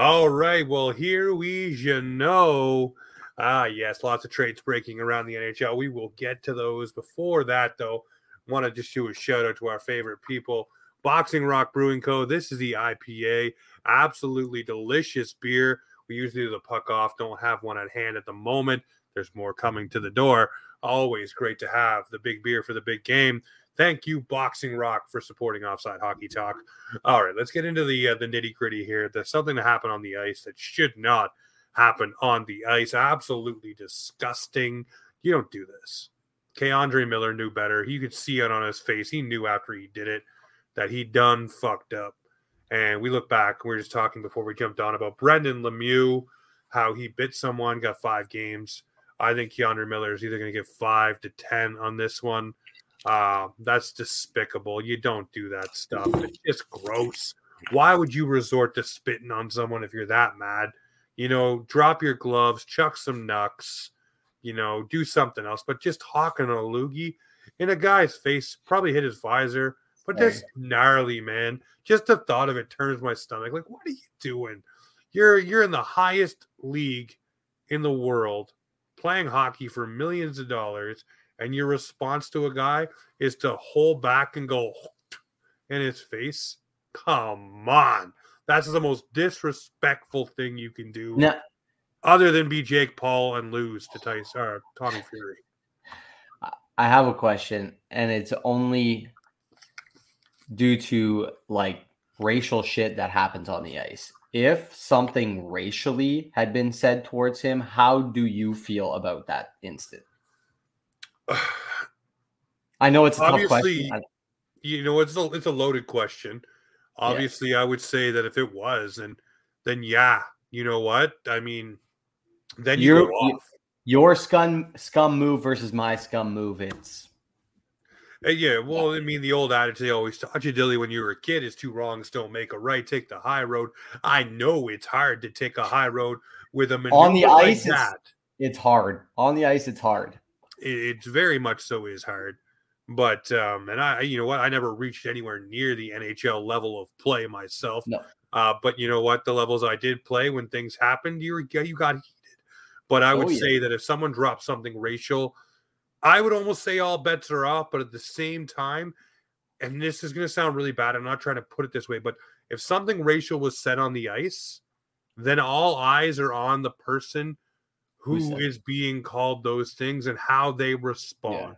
All right. Well, here we Jeannot. Ah, yes, lots of trades breaking around the NHL. We will get to those. Before that, though, want to just do a shout out to our favorite people, Boxing Rock Brewing Co. This is the IPA, absolutely delicious beer. We usually do the puck off, don't have one at hand at the moment. There's more coming to the door. Always great to have the big beer for the big game. Thank you, Boxing Rock, for supporting Offside Hockey Talk. All right, let's get into the uh, the nitty gritty here. There's something that happened on the ice that should not happen on the ice. Absolutely disgusting. You don't do this. K'Andre Miller knew better. You could see it on his face. He knew after he did it that he done fucked up. And we look back. We are just talking before we jumped on about Brendan Lemieux, how he bit someone, got five games. I think K'Andre Miller is either going to get five to ten on this one. Uh, that's despicable. You don't do that stuff. It's just gross. Why would you resort to spitting on someone if you're that mad? You know, drop your gloves, chuck some knucks, you know, do something else. But just hawking a loogie in a guy's face probably hit his visor, but that's gnarly, man. Just the thought of it turns my stomach. Like, what are you doing? You're you're in the highest league in the world, playing hockey for millions of dollars and your response to a guy is to hold back and go in his face, come on. That's the most disrespectful thing you can do. Now, other than be Jake Paul and lose to Tyson or uh, Tommy Fury. I have a question, and it's only due to like racial shit that happens on the ice. If something racially had been said towards him, how do you feel about that instant? I know it's a tough question. You know, it's a it's a loaded question. Obviously, yeah. I would say that if it was, and then yeah, you know what? I mean, then you your, go off. Your scum scum move versus my scum move. It's uh, yeah, well, I mean, the old adage they always taught you, Dilly, when you were a kid, is two wrongs don't make a right. Take the high road. I know it's hard to take a high road with a maneuver on the like ice. That. It's, it's hard on the ice. It's hard it very much so is hard. But um, and I, you know what, I never reached anywhere near the NHL level of play myself. No. Uh, but you know what, the levels I did play when things happened, you were, you got heated. But I would oh, yeah. say that if someone dropped something racial, I would almost say all bets are off. But at the same time, and this is going to sound really bad, I'm not trying to put it this way, but if something racial was said on the ice, then all eyes are on the person who is being called those things and how they respond.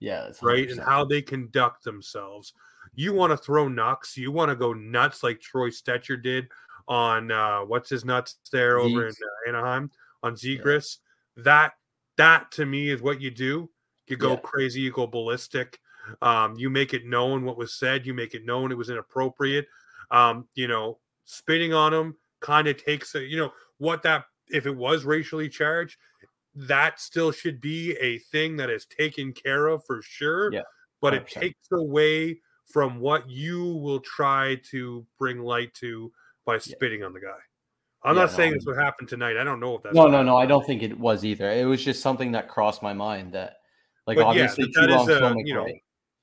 Yeah, yeah right, and how they conduct themselves. You want to throw nuts, you want to go nuts like Troy Stecher did on uh, what's his nuts there over in uh, Anaheim on Zegras. Yeah. That that to me is what you do. You go yeah. crazy, you go ballistic. Um, you make it known what was said. You make it known it was inappropriate. Um, you know, spitting on them kind of takes a, you know what that if it was racially charged, that still should be a thing that is taken care of for sure. Yeah. But it takes away from what you will try to bring light to by spitting yeah. on the guy. I'm yeah, not no, saying this would happen tonight. I don't know if that's no, no, no. I don't think it was either. It was just something that crossed my mind that, like, but obviously, yeah, that is a, you know,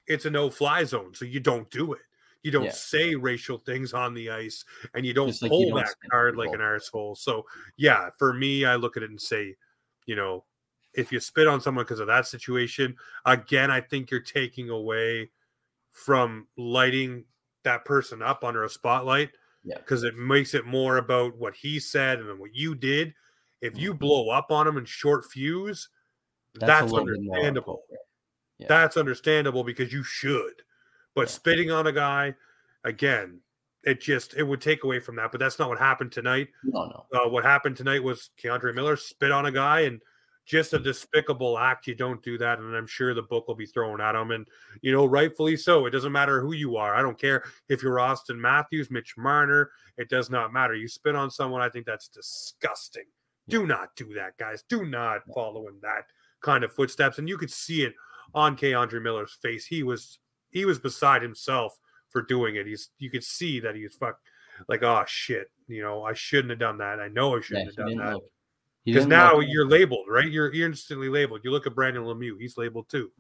it's a no-fly zone, so you don't do it. You don't yeah. say racial things on the ice, and you don't like you that card like an asshole. So yeah, for me, I look at it and say, you know, if you spit on someone because of that situation, again, I think you're taking away from lighting that person up under a spotlight. Yeah. Because it makes it more about what he said and what you did. If you mm-hmm. blow up on him in short fuse, that's, that's understandable. Yeah. That's understandable because you should. But spitting on a guy, again, it just it would take away from that. But that's not what happened tonight. No, no. Uh, what happened tonight was K'Andre Miller spit on a guy and just a despicable act. You don't do that, and I'm sure the book will be thrown at him, and you know, rightfully so. It doesn't matter who you are. I don't care if you're Austin Matthews, Mitch Marner. It does not matter. You spit on someone. I think that's disgusting. Do not do that, guys. Do not follow in that kind of footsteps. And you could see it on K'Andre Miller's face. He was he was beside himself for doing it. He's you could see that he's fuck like oh shit. You know I shouldn't have done that. I know I shouldn't Yeah, have done that. Because now look- you're labeled, right? You're, you're instantly labeled. You look at Brendan Lemieux, he's labeled too.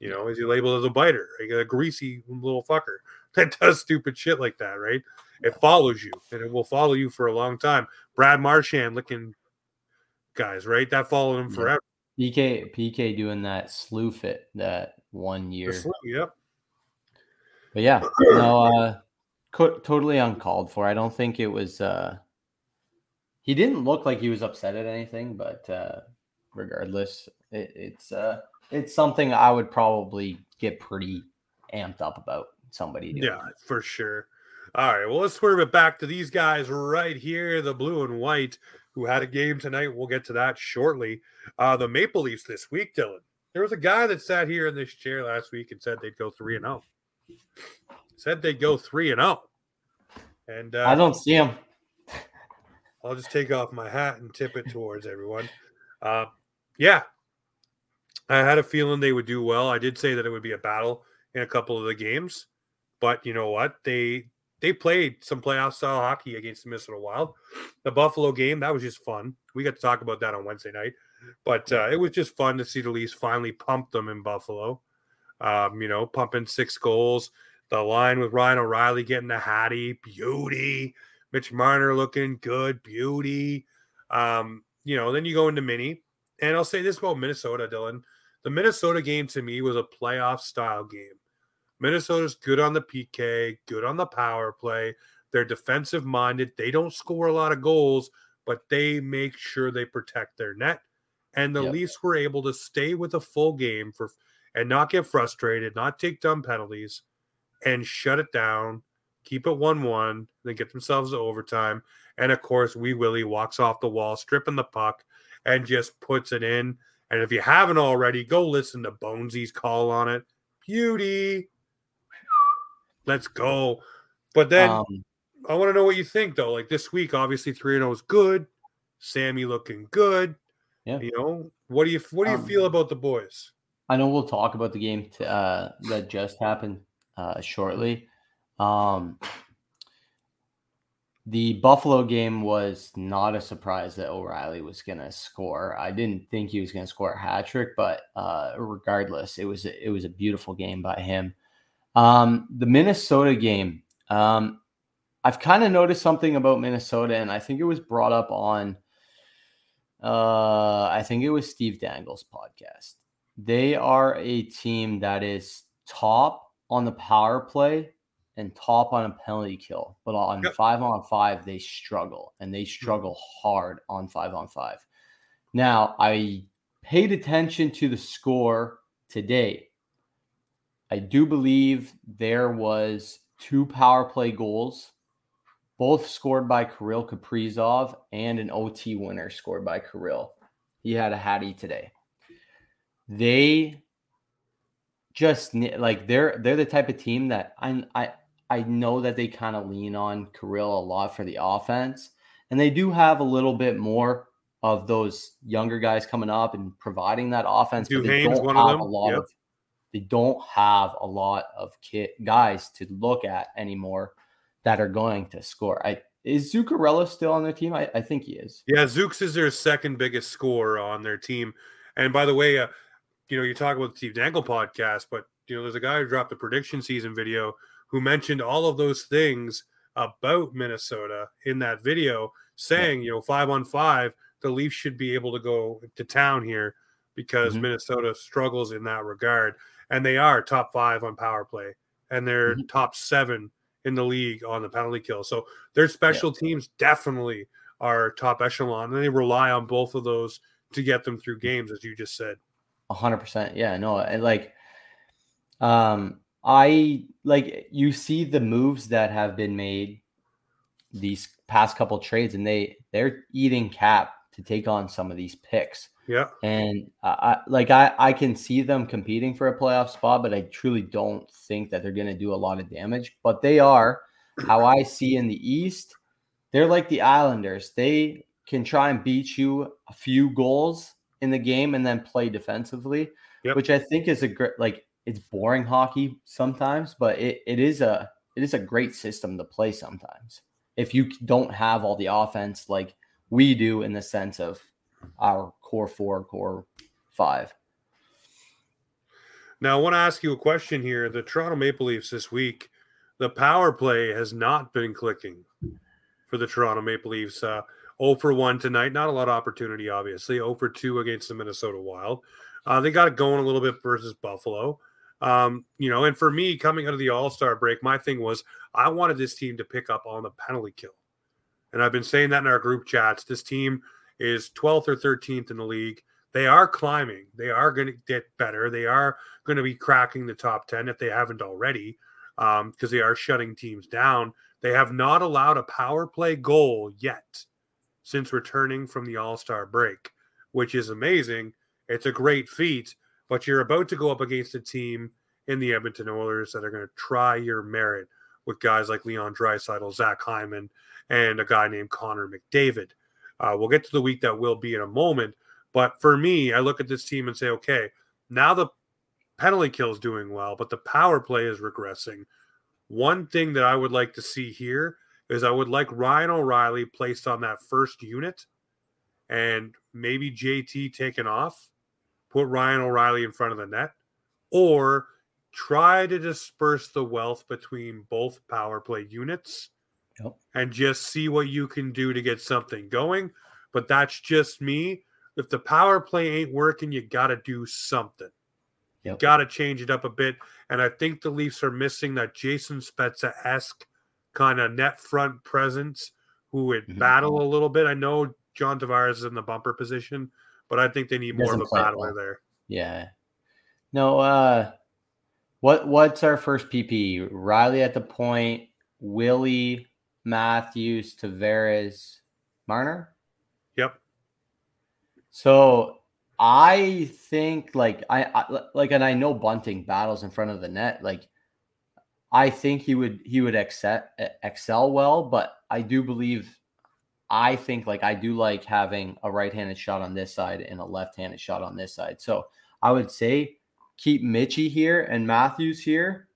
You know, is he labeled as a biter, like a greasy little fucker that does stupid shit like that, right? It follows you and it will follow you for a long time. Brad Marchand looking guys, right? That followed him Yeah. forever. PK PK doing that slew fit that one year. slew, Yep. But yeah, no, uh, co- totally uncalled for. I don't think it was. uh He didn't look like he was upset at anything, but uh regardless, it, it's uh it's something I would probably get pretty amped up about. Somebody doing. Yeah, for sure. All right, well, let's swerve it back to these guys right here, the blue and white, who had a game tonight. We'll get to that shortly. Uh, the Maple Leafs this week, Dylan. There was a guy that sat here in this chair last week and said they'd go three and zero. Said they'd go three and zero. And uh, I don't see them. I'll just take off my hat and tip it towards everyone. Uh, yeah, I had a feeling they would do well. I did say that it would be a battle in a couple of the games, but you know what? They they played some playoff style hockey against the Minnesota Wild. The Buffalo game that was just fun. We got to talk about that on Wednesday night, but uh, it was just fun to see the Leafs finally pump them in Buffalo. Um, you know, pumping six goals. The line with Ryan O'Reilly getting the Hattie, beauty. Mitch Marner looking good, beauty. Um, you know, then you go into mini, and I'll say this about Minnesota, Dylan. The Minnesota game to me was a playoff style game. Minnesota's good on the PK, good on the power play. They're defensive minded. They don't score a lot of goals, but they make sure they protect their net. And the Yep. Leafs were able to stay with a full game for and not get frustrated, not take dumb penalties, and shut it down, keep it 1 1, then get themselves to overtime. And of course, Wee Willie walks off the wall, stripping the puck, and just puts it in. And if you haven't already, go listen to Bonesy's call on it. Beauty. Let's go. But then Um, I want to know what you think, though. Like this week, obviously 3 0 is good. Sammy looking good. Yeah. You know, what do you what do you Um, feel about the boys? I know we'll talk about the game uh, that just happened uh, shortly. Um, the Buffalo game was not a surprise that O'Reilly was going to score. I didn't think he was going to score a hat trick, but uh, regardless, it was a, it was a beautiful game by him. Um, the Minnesota game, um, I've kind of noticed something about Minnesota, and I think it was brought up on, uh, I think it was Steve Dangle's podcast. They are a team that is top on the power play and top on a penalty kill, but on Yep. five on five, they struggle and they hmm. struggle hard on five on five. Now, I paid attention to the score today. I do believe there was two power play goals, both scored by Kirill Kaprizov and an OT winner scored by Kirill. He had a hattie today. They just like they're they're the type of team that I I I know that they kind of lean on Kirill a lot for the offense, and they do have a little bit more of those younger guys coming up and providing that offense. but they don't one of have them, a lot yep. of they don't have a lot of kid guys to look at anymore that are going to score. I is Zuccarello still on their team? I, I think he is. Yeah, Zooks is their second biggest scorer on their team. And by the way, uh, you know, you talk about the Steve Dangle podcast, but you know, there's a guy who dropped a prediction season video who mentioned all of those things about Minnesota in that video, saying, you know, five on five, the Leafs should be able to go to town here because Mhm. Minnesota struggles in that regard. And they are top five on power play, and they're Mhm. top seven in the league on the penalty kill. So their special teams definitely are top echelon, and they rely on both of those to get them through games, as you just said. Hundred percent. Yeah, no, and like, um, I like you see the moves that have been made these past couple trades, and they they're eating cap to take on some of these picks. Yeah, and I like I I can see them competing for a playoff spot, but I truly don't think that they're going to do a lot of damage. But they are, how I see in the East, they're like the Islanders. They can try and beat you a few goals in the game and then play defensively, yep. which I think is a great like it's boring hockey sometimes, but it, it is a it is a great system to play sometimes. If you don't have all the offense like we do in the sense of our core four, core five. Now, I want to ask you a question here. The Toronto Maple Leafs this week, the power play has not been clicking for the Toronto Maple Leafs. Uh, 0 for 1 tonight. Not a lot of opportunity, obviously. 0 for 2 against the Minnesota Wild. Uh, they got it going a little bit versus Buffalo. Um, you know, and for me, coming out of the All Star break, my thing was I wanted this team to pick up on the penalty kill. And I've been saying that in our group chats. This team is 12th or 13th in the league. They are climbing. They are going to get better. They are going to be cracking the top 10 if they haven't already, because um, they are shutting teams down. They have not allowed a power play goal yet since returning from the All Star break, which is amazing. It's a great feat, but you're about to go up against a team in the Edmonton Oilers that are going to try your merit with guys like Leon Draisaitl, Zach Hyman, and a guy named Connor McDavid. Uh, we'll get to the week that will be in a moment. But for me, I look at this team and say, okay, now the penalty kill is doing well, but the power play is regressing. One thing that I would like to see here is I would like Ryan O'Reilly placed on that first unit and maybe JT taken off, put Ryan O'Reilly in front of the net, or try to disperse the wealth between both power play units yep. and just see what you can do to get something going. But that's just me. If the power play ain't working, you got to do something. Yep. Got to change it up a bit. And I think the Leafs are missing that Jason Spezza esque kind of net front presence who would mm-hmm. battle a little bit. I know John Tavares is in the bumper position, but I think they need more of a battler well. there. Yeah. No, uh what what's our first PP? Rielly at the point, Willie, Matthews, Tavares, Marner? Yep. So I think like I, I like and I know Bunting battles in front of the net. Like I think he would he would excel excel well, but I do believe I think like I do like having a right-handed shot on this side and a left-handed shot on this side. So I would say keep Mitchie here and Matthews here,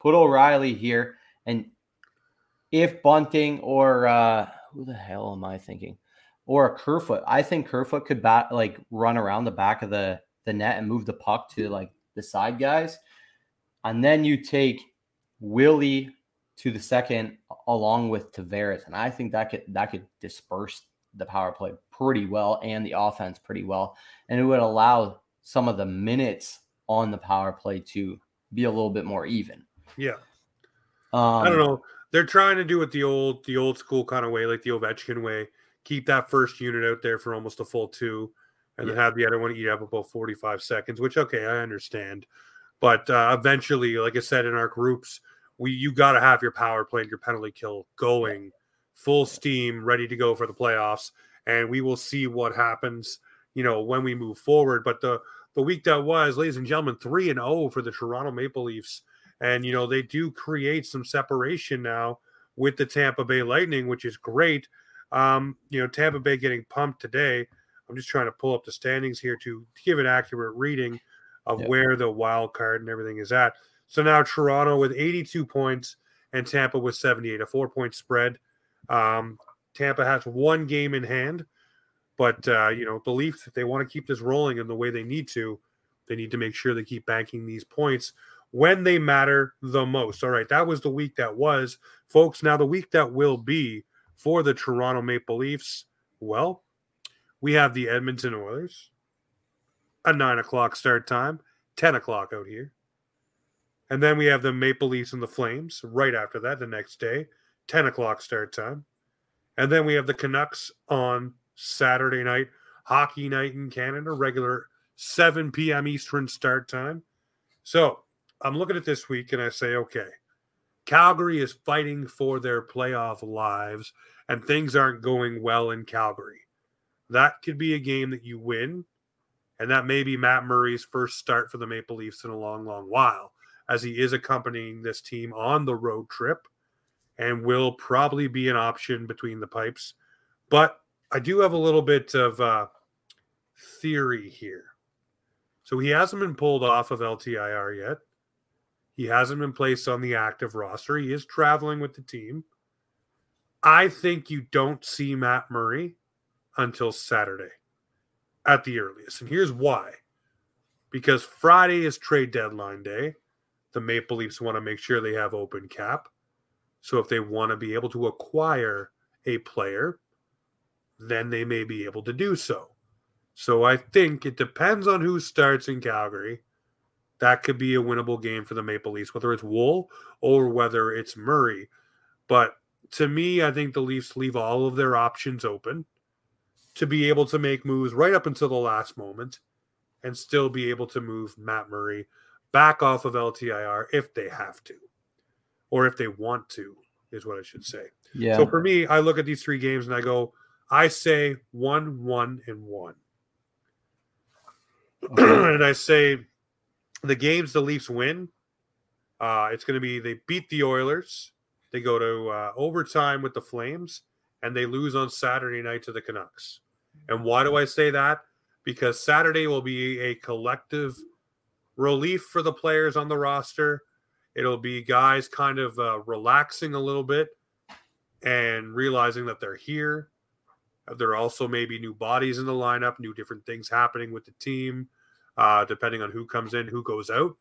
put O'Reilly here, and if Bunting or uh, who the hell am I thinking? Or a Kerfoot. I think Kerfoot could bat like run around the back of the the net and move the puck to like the side guys. And then you take Willie to the second along with Tavares. And I think that could that could disperse the power play pretty well and the offense pretty well. And it would allow some of the minutes on the power play to be a little bit more even. Yeah. Um, I don't know. They're trying to do it the old the old school kind of way, like the Ovechkin way. Keep that first unit out there for almost a full two, and yeah. then have the other one eat up about 45 seconds, which okay, I understand. But uh, eventually, like I said in our groups, we you got to have your power play and your penalty kill going full steam, ready to go for the playoffs, and we will see what happens. You know when we move forward. But the the week that was, ladies and gentlemen, three and zero oh for the Toronto Maple Leafs, and you know they do create some separation now with the Tampa Bay Lightning, which is great. Um, you know, Tampa Bay getting pumped today. I'm just trying to pull up the standings here to, to give an accurate reading of yep. where the wild card and everything is at. So now Toronto with 82 points and Tampa with 78, a four point spread. Um, Tampa has one game in hand, but uh, you know, belief if they want to keep this rolling in the way they need to, they need to make sure they keep banking these points when they matter the most. All right, that was the week that was, folks. Now the week that will be for the Toronto Maple Leafs. Well, we have the Edmonton Oilers, a nine o'clock start time, 10 o'clock out here. And then we have the Maple Leafs and the Flames right after that, the next day, 10 o'clock start time. And then we have the Canucks on Saturday night, hockey night in Canada, regular 7 p.m. Eastern start time. So I'm looking at this week and I say, okay, Calgary is fighting for their playoff lives and things aren't going well in Calgary. That could be a game that you win. And that may be Matt Murray's first start for the Maple Leafs in a long, long while, as he is accompanying this team on the road trip and will probably be an option between the pipes. But I do have a little bit of uh, theory here. So he hasn't been pulled off of LTIR yet. He hasn't been placed on the active roster. He is traveling with the team. I think you don't see Matt Murray until Saturday at the earliest. And here's why because Friday is trade deadline day. The Maple Leafs want to make sure they have open cap. So if they want to be able to acquire a player, then they may be able to do so. So I think it depends on who starts in Calgary. That could be a winnable game for the Maple Leafs, whether it's Woll or whether it's Murray. But to me, I think the Leafs leave all of their options open to be able to make moves right up until the last moment and still be able to move Matt Murray back off of LTIR if they have to or if they want to, is what I should say. Yeah. So for me, I look at these three games and I go, I say one, one, and one. Okay. and I say the games the Leafs win, uh, it's going to be they beat the Oilers, they go to uh, overtime with the Flames, and they lose on Saturday night to the Canucks. And why do I say that? Because Saturday will be a collective relief for the players on the roster. It'll be guys kind of uh, relaxing a little bit and realizing that they're here. There are also maybe new bodies in the lineup, new different things happening with the team, uh, depending on who comes in, who goes out.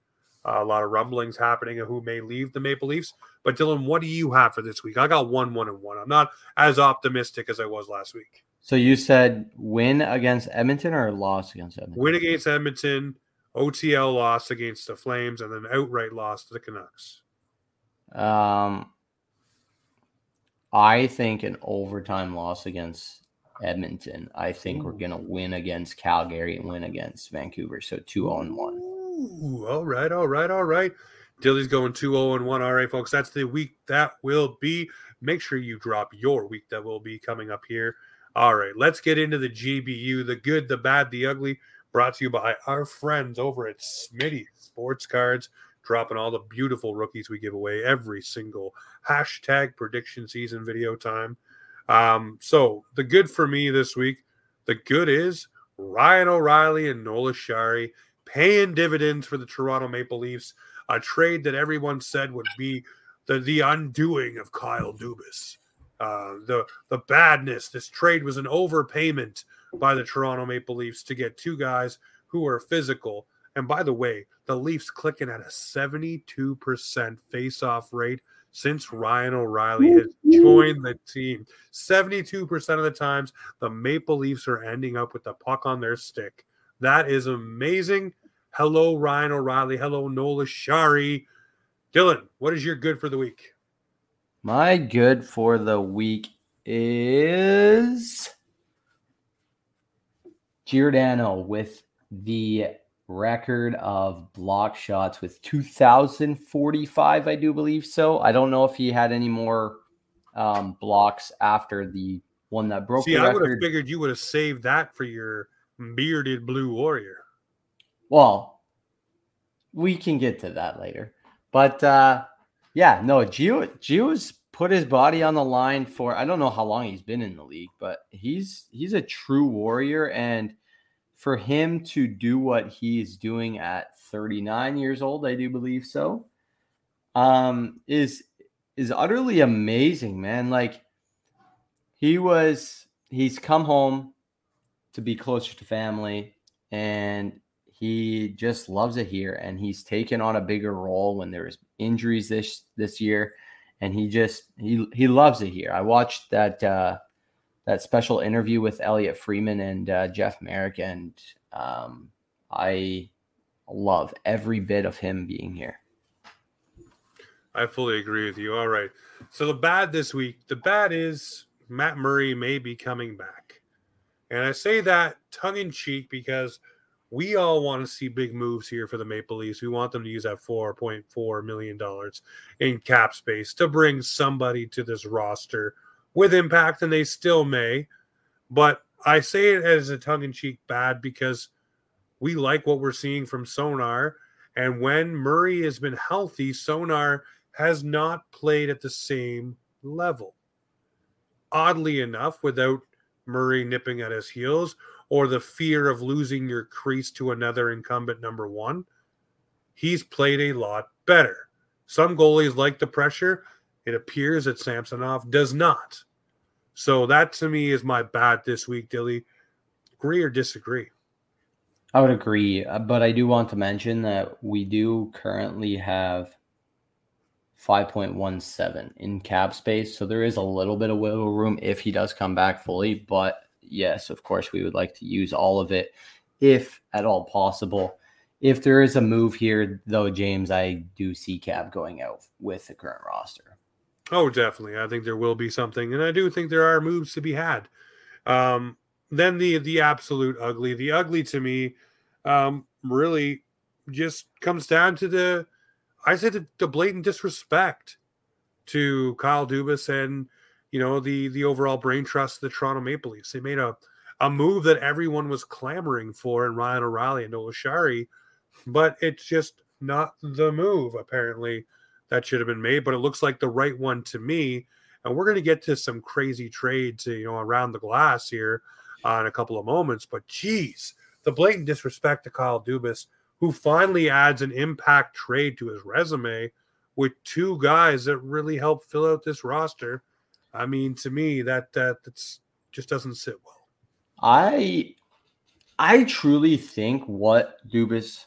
Uh, a lot of rumblings happening of who may leave the Maple Leafs. But Dylan, what do you have for this week? I got one, one, and one. I'm not as optimistic as I was last week. So you said win against Edmonton or loss against Edmonton? Win against Edmonton, OTL loss against the Flames, and then outright loss to the Canucks. Um, I think an overtime loss against Edmonton. I think we're gonna win against Calgary and win against Vancouver. So two on one. Ooh, all right, all right, all right. Dilly's going 2 0 and 1. All right, folks, that's the week that will be. Make sure you drop your week that will be coming up here. All right, let's get into the GBU the good, the bad, the ugly. Brought to you by our friends over at Smitty Sports Cards, dropping all the beautiful rookies we give away every single hashtag prediction season video time. Um, so, the good for me this week, the good is Ryan O'Reilly and Noel Acciari paying dividends for the Toronto Maple Leafs, a trade that everyone said would be the, the undoing of Kyle Dubas. Uh, the the badness. This trade was an overpayment by the Toronto Maple Leafs to get two guys who are physical. And by the way, the Leafs clicking at a 72% face-off rate since Ryan O'Reilly has joined the team. 72% of the times the Maple Leafs are ending up with the puck on their stick. That is amazing. Hello, Ryan O'Reilly. Hello, Noel Acciari. Dylan, what is your good for the week? My good for the week is Giordano with the record of block shots with 2,045, I do believe so. I don't know if he had any more um, blocks after the one that broke See, the I would have figured you would have saved that for your bearded blue warrior. Well, we can get to that later. But uh yeah, no, Gio Gio's put his body on the line for I don't know how long he's been in the league, but he's he's a true warrior. And for him to do what he's doing at 39 years old, I do believe so, um is is utterly amazing, man. Like he was he's come home to be closer to family and he just loves it here. And he's taken on a bigger role when there's injuries this this year and he just he he loves it here i watched that uh that special interview with elliotte friedman and uh, jeff marek and um i love every bit of him being here I fully agree with you. All right. So the bad this week, the bad is Matt Murray may be coming back. And I say that tongue in cheek because we all want to see big moves here for the Maple Leafs. We want them to use that $4.4 million in cap space to bring somebody to this roster with impact, and they still may. But I say it as a tongue in cheek bad because we like what we're seeing from Sonar. And when Murray has been healthy, Sonar has not played at the same level. Oddly enough, without Murray nipping at his heels or the fear of losing your crease to another incumbent number one, he's played a lot better. Some goalies like the pressure. It appears that Samsonov does not. So that to me is my bad this week, Dilly. Agree or disagree? I would agree, uh, but I do want to mention that we do currently have 5.17 in cap space. So there is a little bit of wiggle room if he does come back fully. But yes, of course, we would like to use all of it if at all possible. If there is a move here, though, James, I do see Cap going out with the current roster. Oh, definitely. I think there will be something, and I do think there are moves to be had. Um, then the the absolute ugly, the ugly to me, um, really just comes down to the, I said the, the blatant disrespect to Kyle Dubas and you know the the overall brain trust of the Toronto Maple Leafs. They made a a move that everyone was clamoring for in Ryan O'Reilly and Noel Acciari, but it's just not the move apparently that should have been made. But it looks like the right one to me. And we're going to get to some crazy trades, you know, around the glass here uh, in a couple of moments. But geez, the blatant disrespect to Kyle Dubas, who finally adds an impact trade to his resume with two guys that really help fill out this roster. I mean, to me, that that that's just doesn't sit well. I I truly think what Dubas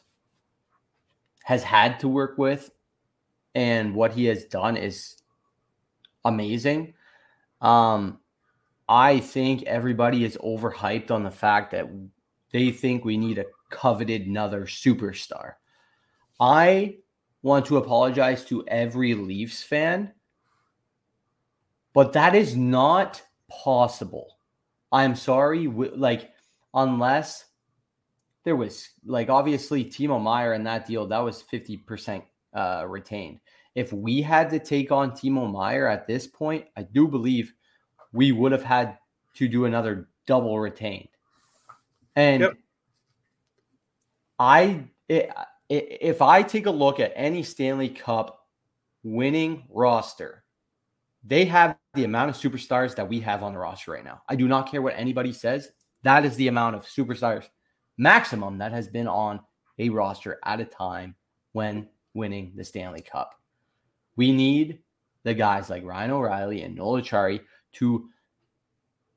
has had to work with and what he has done is amazing. Um, I think everybody is overhyped on the fact that they think we need a coveted another superstar. I want to apologize to every Leafs fan but that is not possible. I'm sorry. Like, unless there was, like, obviously, Timo Meier in that deal, that was 50% uh, retained. If we had to take on Timo Meier at this point, I do believe we would have had to do another double retained. And yep. I, it, if I take a look at any Stanley Cup winning roster, they have the amount of superstars that we have on the roster right now. I do not care what anybody says. That is the amount of superstars maximum that has been on a roster at a time when winning the Stanley Cup. We need the guys like Ryan O'Reilly and Noel Acciari to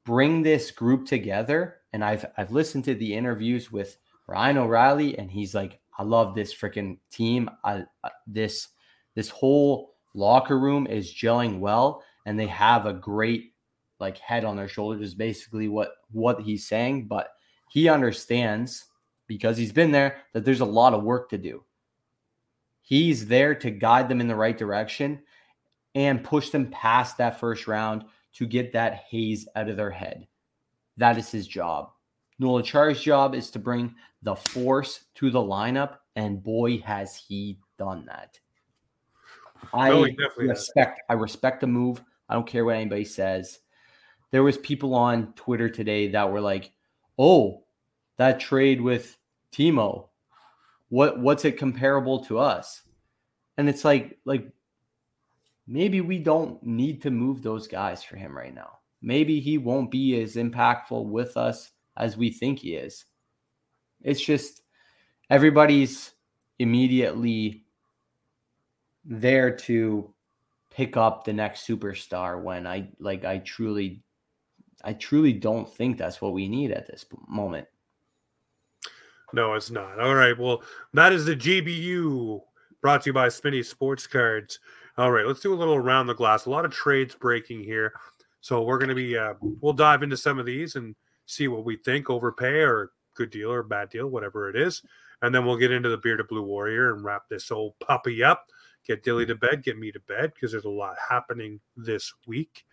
bring this group together. And I've I've listened to the interviews with Ryan O'Reilly, and he's like, "I love this freaking team. I, I this this whole locker room is gelling well and they have a great like head on their shoulders is basically what what he's saying but he understands because he's been there that there's a lot of work to do. He's there to guide them in the right direction and push them past that first round to get that haze out of their head. That is his job. Noel Acciari's job is to bring the force to the lineup and boy has he done that I no, respect. I respect the move. I don't care what anybody says. There was people on Twitter today that were like, "Oh, that trade with Timo, what what's it comparable to us?" And it's like, like maybe we don't need to move those guys for him right now. Maybe he won't be as impactful with us as we think he is. It's just everybody's immediately there to pick up the next superstar when I like I truly I truly don't think that's what we need at this moment. No, it's not. All right. Well, that is the GBU brought to you by Smitty Sports Cards. All right, let's do a little around the glass. A lot of trades breaking here. So we're going to be, uh, we'll dive into some of these and see what we think overpay or good deal or bad deal, whatever it is. And then we'll get into the Bearded Blue Warrior and wrap this old puppy up get Dilly to bed, get me to bed because there's a lot happening this week.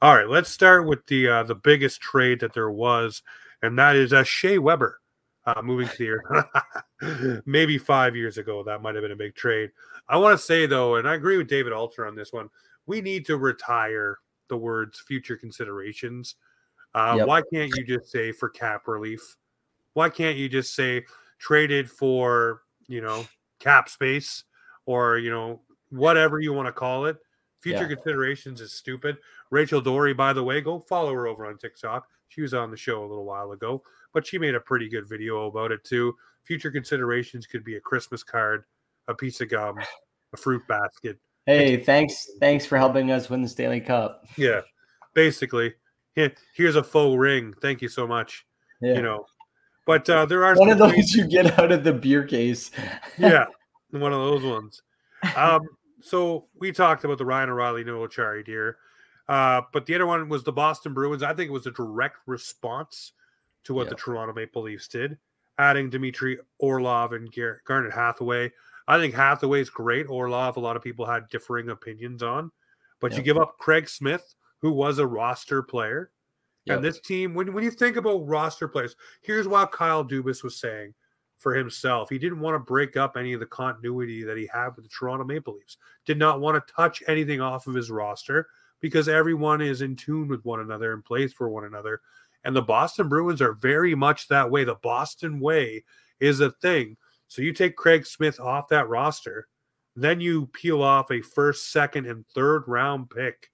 All right, let's start with the uh, the biggest trade that there was, and that is uh, Shea Weber uh, moving to here. Maybe five years ago, that might have been a big trade. I want to say though, and I agree with David Alter on this one. We need to retire the words "future considerations." Uh, Yep. Why can't you just say for cap relief? Why can't you just say traded for you know cap space or you know whatever you want to call it? Future Yeah. considerations is stupid. Rachel Doerrie, by the way, go follow her over on TikTok. She was on the show a little while ago, but she made a pretty good video about it too. Future considerations could be a Christmas card, a piece of gum, a fruit basket. Hey, thanks, thanks for helping us win the Stanley Cup. Yeah, basically. Here's a faux ring. Thank you so much. Yeah. You know, but uh, there are one of those you get out of the beer case. yeah, one of those ones. Um, so we talked about the Ryan O'Reilly Noel Acciari deer, uh, but the other one was the Boston Bruins. I think it was a direct response to what Yeah. the Toronto Maple Leafs did, adding Dmitry Orlov and Gar- Garnet Hathaway. I think Hathaway is great. Orlov, a lot of people had differing opinions on, but you give up Craig Smith, who was a roster player. Yep. And this team, when, when you think about roster players, here's what Kyle Dubas was saying for himself. He didn't want to break up any of the continuity that he had with the Toronto Maple Leafs. Did not want to touch anything off of his roster because everyone is in tune with one another and plays for one another. And the Boston Bruins are very much that way. The Boston way is a thing. So you take Craig Smith off that roster, then you peel off a first, second, and third round pick.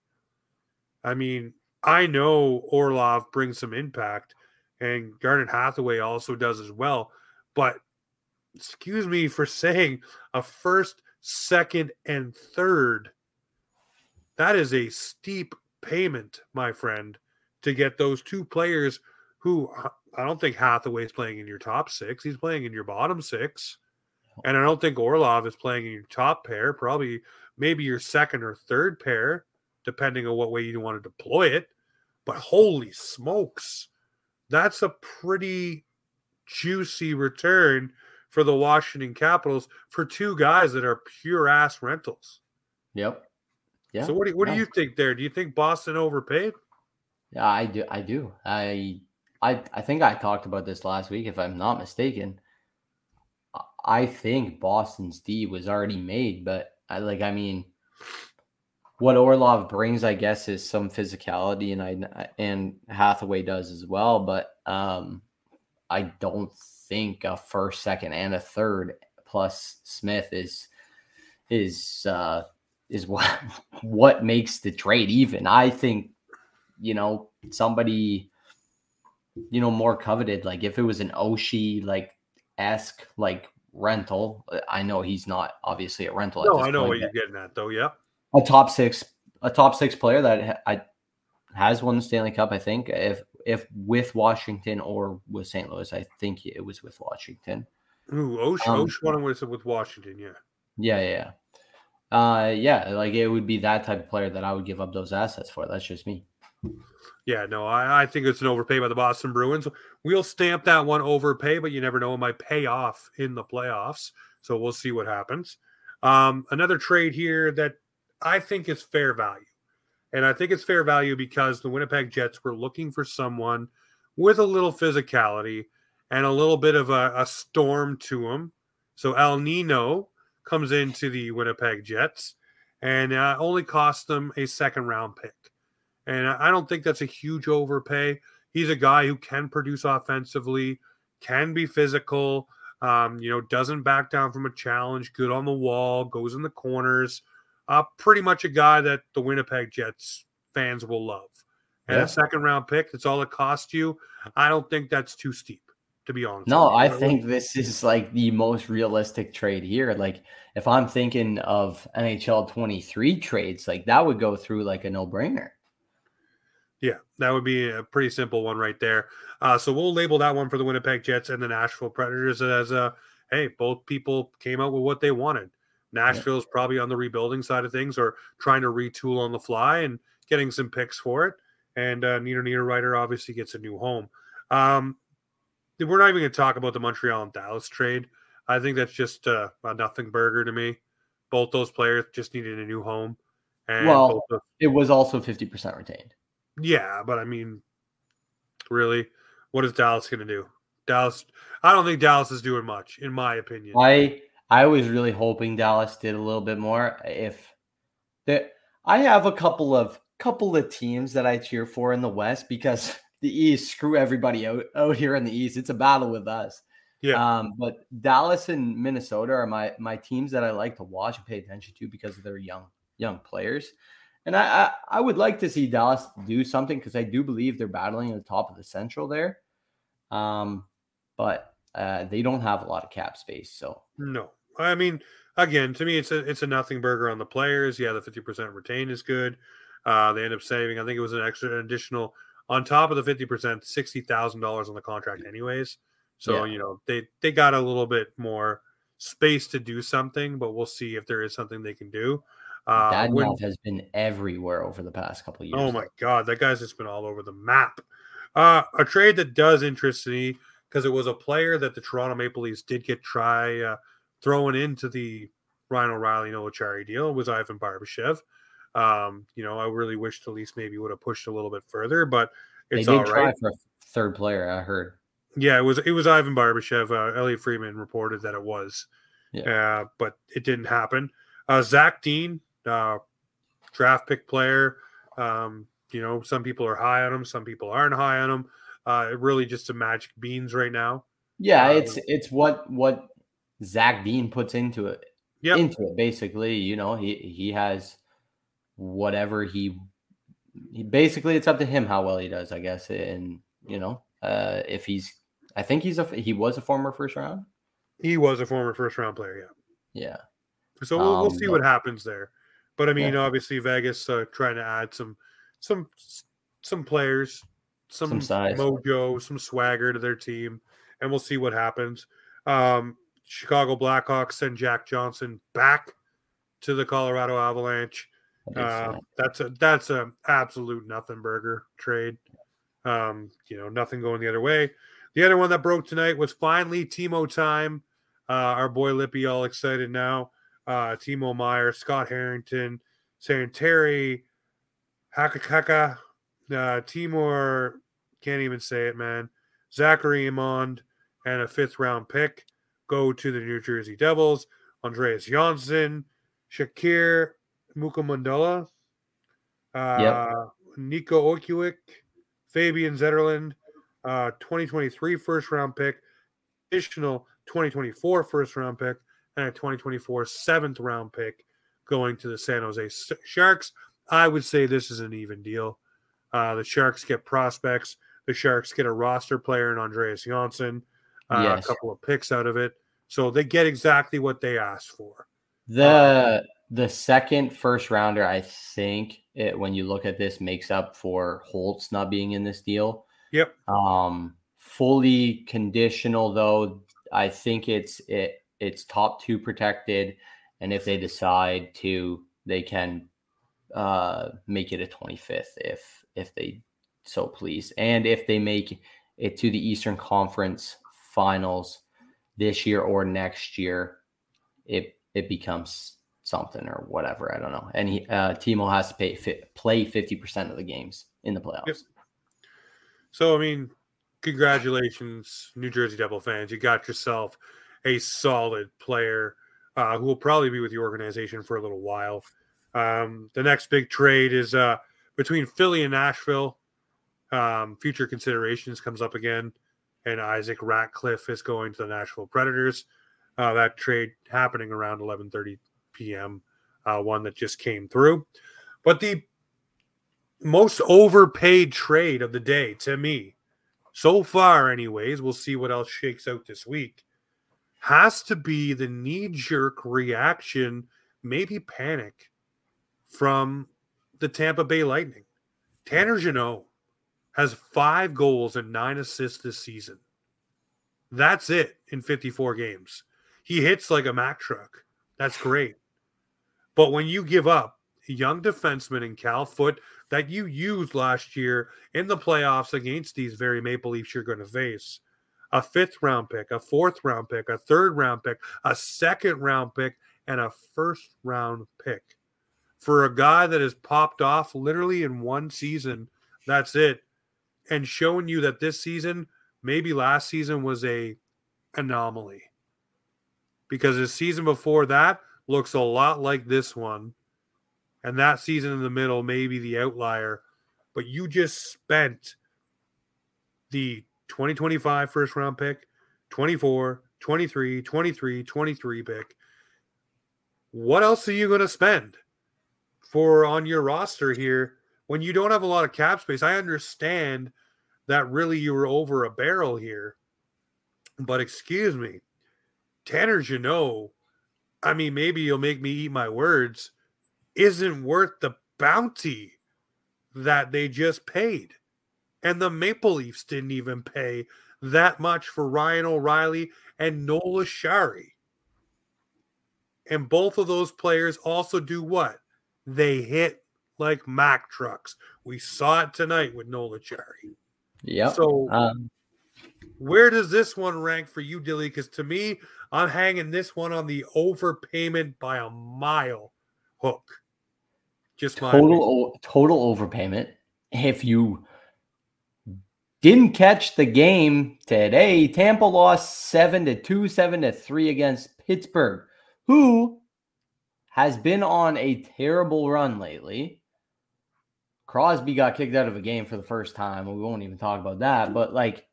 I mean, I know Orlov brings some impact, and Garnet Hathaway also does as well. But excuse me for saying a first, second, and third. That is a steep payment, my friend, to get those two players who uh, I don't think Hathaway's playing in your top six. He's playing in your bottom six. And I don't think Orlov is playing in your top pair, probably maybe your second or third pair, depending on what way you want to deploy it. But holy smokes, that's a pretty juicy return for the Washington Capitals for two guys that are pure ass rentals. Yep. Yeah. So what do, what do yeah. you think there? Do you think Boston overpaid? Yeah, I do. I do. I, I, I think I talked about this last week, if I'm not mistaken. I- I think Boston's D was already made, but I like. I mean, what Orlov brings, I guess, is some physicality, and I and Hathaway does as well. But um, I don't think a first, second, and a third plus Smith is is uh, is what what makes the trade even. I think you know somebody you know more coveted. Like if it was an Oshie like esque like rental, I know he's not obviously a rental. at No, I know point, what you're getting at, though. Yeah. a top six a top six player that I has won the Stanley Cup. I think if if with Washington or with St. Louis, I think it was with Washington. Ooh, Osh, Um, Osh won with, with Washington. Yeah. Yeah, yeah, yeah. Uh, yeah, like it would be that type of player that I would give up those assets for. That's just me. Yeah, no, I, I think it's an overpay by the Boston Bruins. We'll stamp that one overpay, but you never know; it might pay off in the playoffs. So we'll see what happens. Um, another trade here that I think is fair value, and I think it's fair value because the Winnipeg Jets were looking for someone with a little physicality and a little bit of a, a storm to him. So El Nino comes into the Winnipeg Jets and uh, only cost them a second round pick. And I don't think that's a huge overpay. He's a guy who can produce offensively, can be physical, um, you know, doesn't back down from a challenge, good on the wall, goes in the corners. Uh, pretty much a guy that the Winnipeg Jets fans will love. And Yeah. a second round pick, that's all it cost you. I don't think that's too steep, to be honest. No. I think this is like the most realistic trade here. Like if I'm thinking of NHL 23 trades, like that would go through like a no-brainer. Yeah, that would be a pretty simple one right there. Uh, so we'll label that one for the Winnipeg Jets and the Nashville Predators as a hey, both people came out with what they wanted. Nashville's probably on the rebuilding side of things or trying to retool on the fly and getting some picks for it. And uh, Nino Niederreiter obviously gets a new home. Um, we're not even going to talk about the Montreal and Dallas trade. I think that's just uh, a nothing burger to me. Both those players just needed a new home. And Well- It was also 50% retained. yeah, but I mean, really, what is Dallas going to do? Dallas. I don't think Dallas is doing much, in my opinion. I I was really hoping Dallas did a little bit more. If that, I have a couple of couple of teams that I cheer for in the West because the East screw everybody out out here in the East. It's a battle with us. Yeah. Um, but Dallas and Minnesota are my my teams that I like to watch and pay attention to because of their young young players. And I, I, I would like to see Dallas do something because I do believe they're battling at the top of the Central there. Um, but uh, they don't have a lot of cap space. So no, I mean, again, to me, it's a it's a nothing burger on the players. Yeah, the fifty percent retain is good. Uh, they end up saving. I think it was an extra an additional on top of the fifty percent, sixty thousand dollars on the contract, anyways. So Yeah. you know they they got a little bit more space to do something, but we'll see if there is something they can do. Uh, Dadonov when- has been everywhere over the past couple of years. Oh my god, that guy's just been all over the map. Uh, a trade that does interest me because it was a player that the Toronto Maple Leafs did get try uh, throwing into the Ryan O'Reilly Noel Acciari deal was Ivan Barbashev. Um, you know, I really wish the Leafs maybe would have pushed a little bit further, but They it's did all try for a third player. I heard. Yeah, it was it was Ivan Barbashev. Uh, Elliotte Friedman reported that it was, Yeah. uh, but it didn't happen. Uh, Zach Dean, uh, draft pick player. Um, you know, some people are high on him, some people aren't high on him. Uh, it really just a magic beans right now. Yeah, Uh, it's it's what what Zach Dean puts into it. Yep. Into it, basically. You know, he he has whatever he, he basically it's up to him how well he does, I guess. And you know, uh if he's I think he's a he was a former first round. He was a former first round player, yeah. Yeah. So we'll, we'll Um, see but- what happens there. But I mean, Yeah. obviously Vegas uh, trying to add some some some players, some, Some size. mojo, some swagger to their team, and we'll see what happens. Um, Chicago Blackhawks send Jack Johnson back to the Colorado Avalanche. I did see Uh, that's a that's a absolute nothing burger trade. Um, you know, nothing going the other way. The other one that broke tonight was finally Timo time. Uh, our boy Lippy all excited now. Uh, Timo Meier, Scott Harrington, Terry, Hakakaka, uh, Timor, can't even say it, man. Zachary Emond, and a fifth round pick go to the New Jersey Devils. Andreas Johnsson, Shakir Mukhamadullin, uh, Nico Okiewicz, Fabian Zetterlund, uh, 2023 first round pick, additional 2024 first round pick, and a 2024 seventh round pick going to the San Jose Sharks. I would say this is an even deal. Uh, the Sharks get prospects. The Sharks get a roster player in Andreas Janssen, uh, Yes. a couple of picks out of it. So they get exactly what they asked for. The the second first rounder, I think, it, when you look at this, makes up for Holtz not being in this deal. Yep. Um, fully conditional though, I think it's it it's top two protected, and if they decide to, they can uh make it a 25th if if they so please, and if they make it to the Eastern Conference Finals this year or next year, it it becomes something or whatever. I don't know. And he uh, Timo has to pay fi- play fifty percent of the games in the playoffs. Yep. So I mean, congratulations, New Jersey Devil fans. You got yourself a solid player uh, who will probably be with the organization for a little while. Um, the next big trade is uh, between Philly and Nashville. Um, future considerations comes up again, and Isaac Ratcliffe is going to the Nashville Predators. Uh, that trade happening around 11:30 p.m. Uh, one that just came through, but the most overpaid trade of the day to me so far anyways we'll see what else shakes out this week has to be the knee-jerk reaction maybe panic from the tampa bay lightning tanner Jeannot has five goals and nine assists this season that's it in 54 games he hits like a mack truck that's great but when you give up a young defenseman in Cal Foote that you used last year in the playoffs against these very Maple Leafs you're going to face. A fifth round pick, a fourth round pick, a third round pick, a second round pick, and a first round pick. For a guy that has popped off literally in one season, that's it. And showing you that this season maybe last season was a anomaly because the season before that looks a lot like this one. And that season in the middle may be the outlier. But you just spent the 2025 first round pick, 24, 23, 23, 23 pick. What else are you going to spend for on your roster here when you don't have a lot of cap space? I understand that really you were over a barrel here. But excuse me, Tanner Jeannot, I mean, maybe you'll make me eat my words, isn't worth the bounty that they just paid. And the Maple Leafs didn't even pay that much for Ryan O'Reilly and Noel Acciari. And both of those players also do what? They hit like Mack trucks. We saw it tonight with Noel Acciari. Yeah. So um, where does this one rank for you, Dilly? Because to me, I'm hanging this one on the overpayment by a mile hook. Just total o- total overpayment. If you didn't catch the game today, Tampa lost seven to two, seven to three against Pittsburgh, who has been on a terrible run lately. Crosby got kicked out of a game for the first time. We won't even talk about that. But like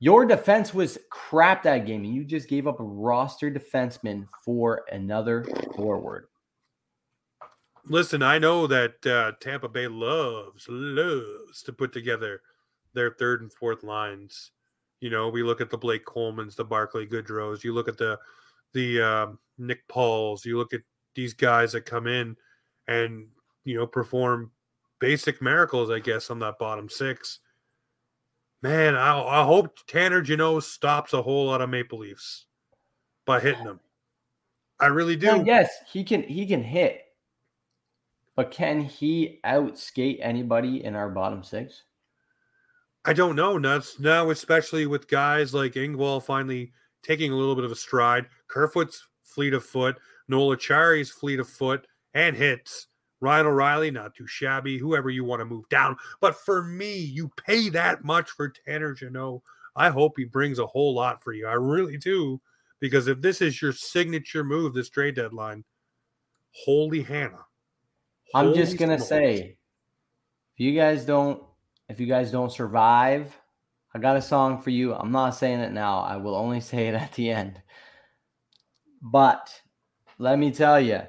your defense was crap that game, and you just gave up a roster defenseman for another forward. Listen, I know that uh, Tampa Bay loves loves to put together their third and fourth lines. You know, we look at the Blake Coleman's, the Barclay Goodrows. You look at the the uh, Nick Pauls. You look at these guys that come in and you know perform basic miracles, I guess, on that bottom six. Man, I, I hope Tanner Jeannot stops a whole lot of Maple Leafs by hitting them. I really do. Well, yes, he can. He can hit, but can he outskate anybody in our bottom six? I don't know. Now, now especially with guys like Engvall finally taking a little bit of a stride. Kerfoot's fleet of foot. Noel Acciari's fleet of foot and hits. Ryan O'Reilly, not too shabby, whoever you want to move down. But for me, you pay that much for Tanner Jeannot. I hope he brings a whole lot for you. I really do. Because if this is your signature move, this trade deadline, holy Hannah. Holy I'm just gonna say, if you guys don't, if you guys don't survive, I got a song for you. I'm not saying it now. I will only say it at the end. But let me tell you,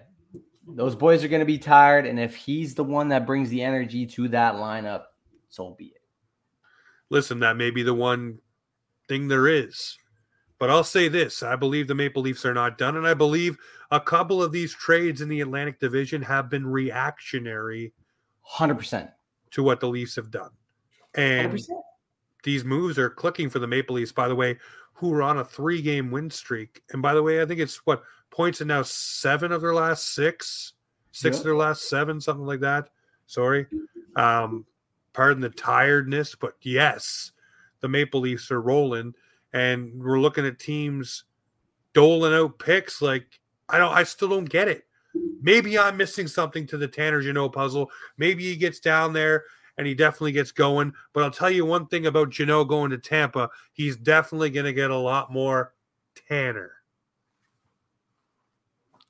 those boys are going to be tired. And if he's the one that brings the energy to that lineup, so be it. Listen, that may be the one thing there is. But I'll say this I believe the Maple Leafs are not done. And I believe a couple of these trades in the Atlantic Division have been reactionary 100% to what the Leafs have done. And 100%. these moves are clicking for the Maple Leafs, by the way, who are on a three game win streak. And by the way, I think it's what points in now seven of their last six, six of their last seven, something like that. Sorry. Um, pardon the tiredness, but yes, the Maple Leafs are rolling, and we're looking at teams doling out picks. Like I don't, I still don't get it. Maybe I'm missing something to the Tanner Jeannot puzzle. Maybe he gets down there and he definitely gets going. But I'll tell you one thing about Jeannot going to Tampa: he's definitely going to get a lot more Tanner.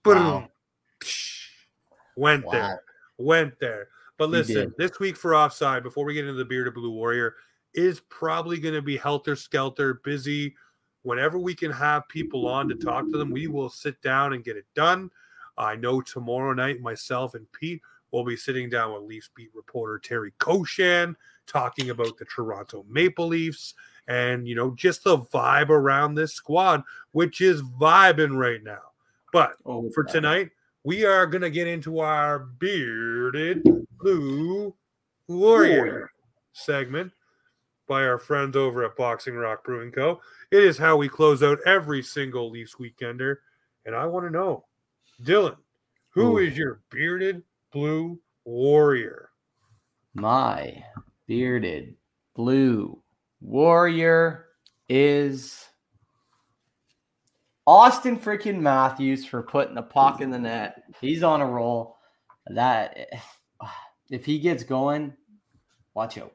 Wow. Went wow. there. Went there. But listen, this week for offside, before we get into the bearded blue warrior, is probably going to be helter skelter, busy. Whenever we can have people on to talk to them, we will sit down and get it done. I know tomorrow night, myself and Pete will be sitting down with Leafs beat reporter Terry Koshan talking about the Toronto Maple Leafs and, you know, just the vibe around this squad, which is vibing right now. But oh, for tonight, we are going to get into our bearded blue warrior segment by our friends over at Boxing Rock Brewing Co. It is how we close out every single Leafs weekender. And I want to know, Dylan, who Ooh. is your bearded blue warrior? My bearded blue warrior is Auston freaking Matthews for putting the puck in the net. He's on a roll. That if he gets going, watch out.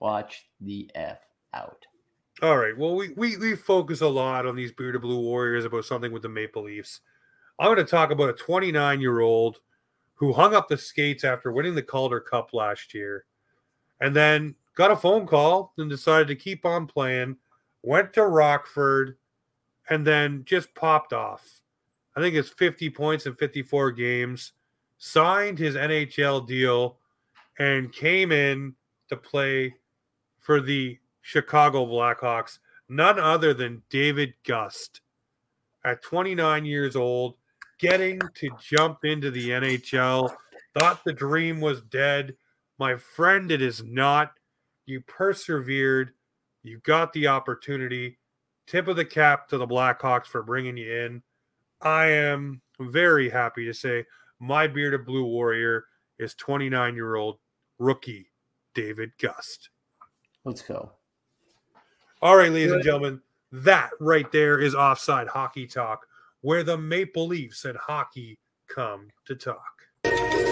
Watch the F out. All right. Well, we, we we focus a lot on these bearded blue warriors about something with the Maple Leafs. I'm going to talk about a 29 year old who hung up the skates after winning the Calder Cup last year, and then got a phone call and decided to keep on playing. Went to Rockford, and then just popped off. I think it's 50 points in 54 games. Signed his NHL deal, and came in to play for the Chicago Blackhawks, none other than David Gust. At 29 years old, getting to jump into the NHL, thought the dream was dead. My friend, it is not. You persevered, you got the opportunity. Tip of the cap to the Blackhawks for bringing you in. I am very happy to say my bearded blue warrior is 29 year old rookie David Gust. Let's go. All right, ladies and gentlemen, that right there is offside hockey talk, where the Maple Leafs and hockey come to talk.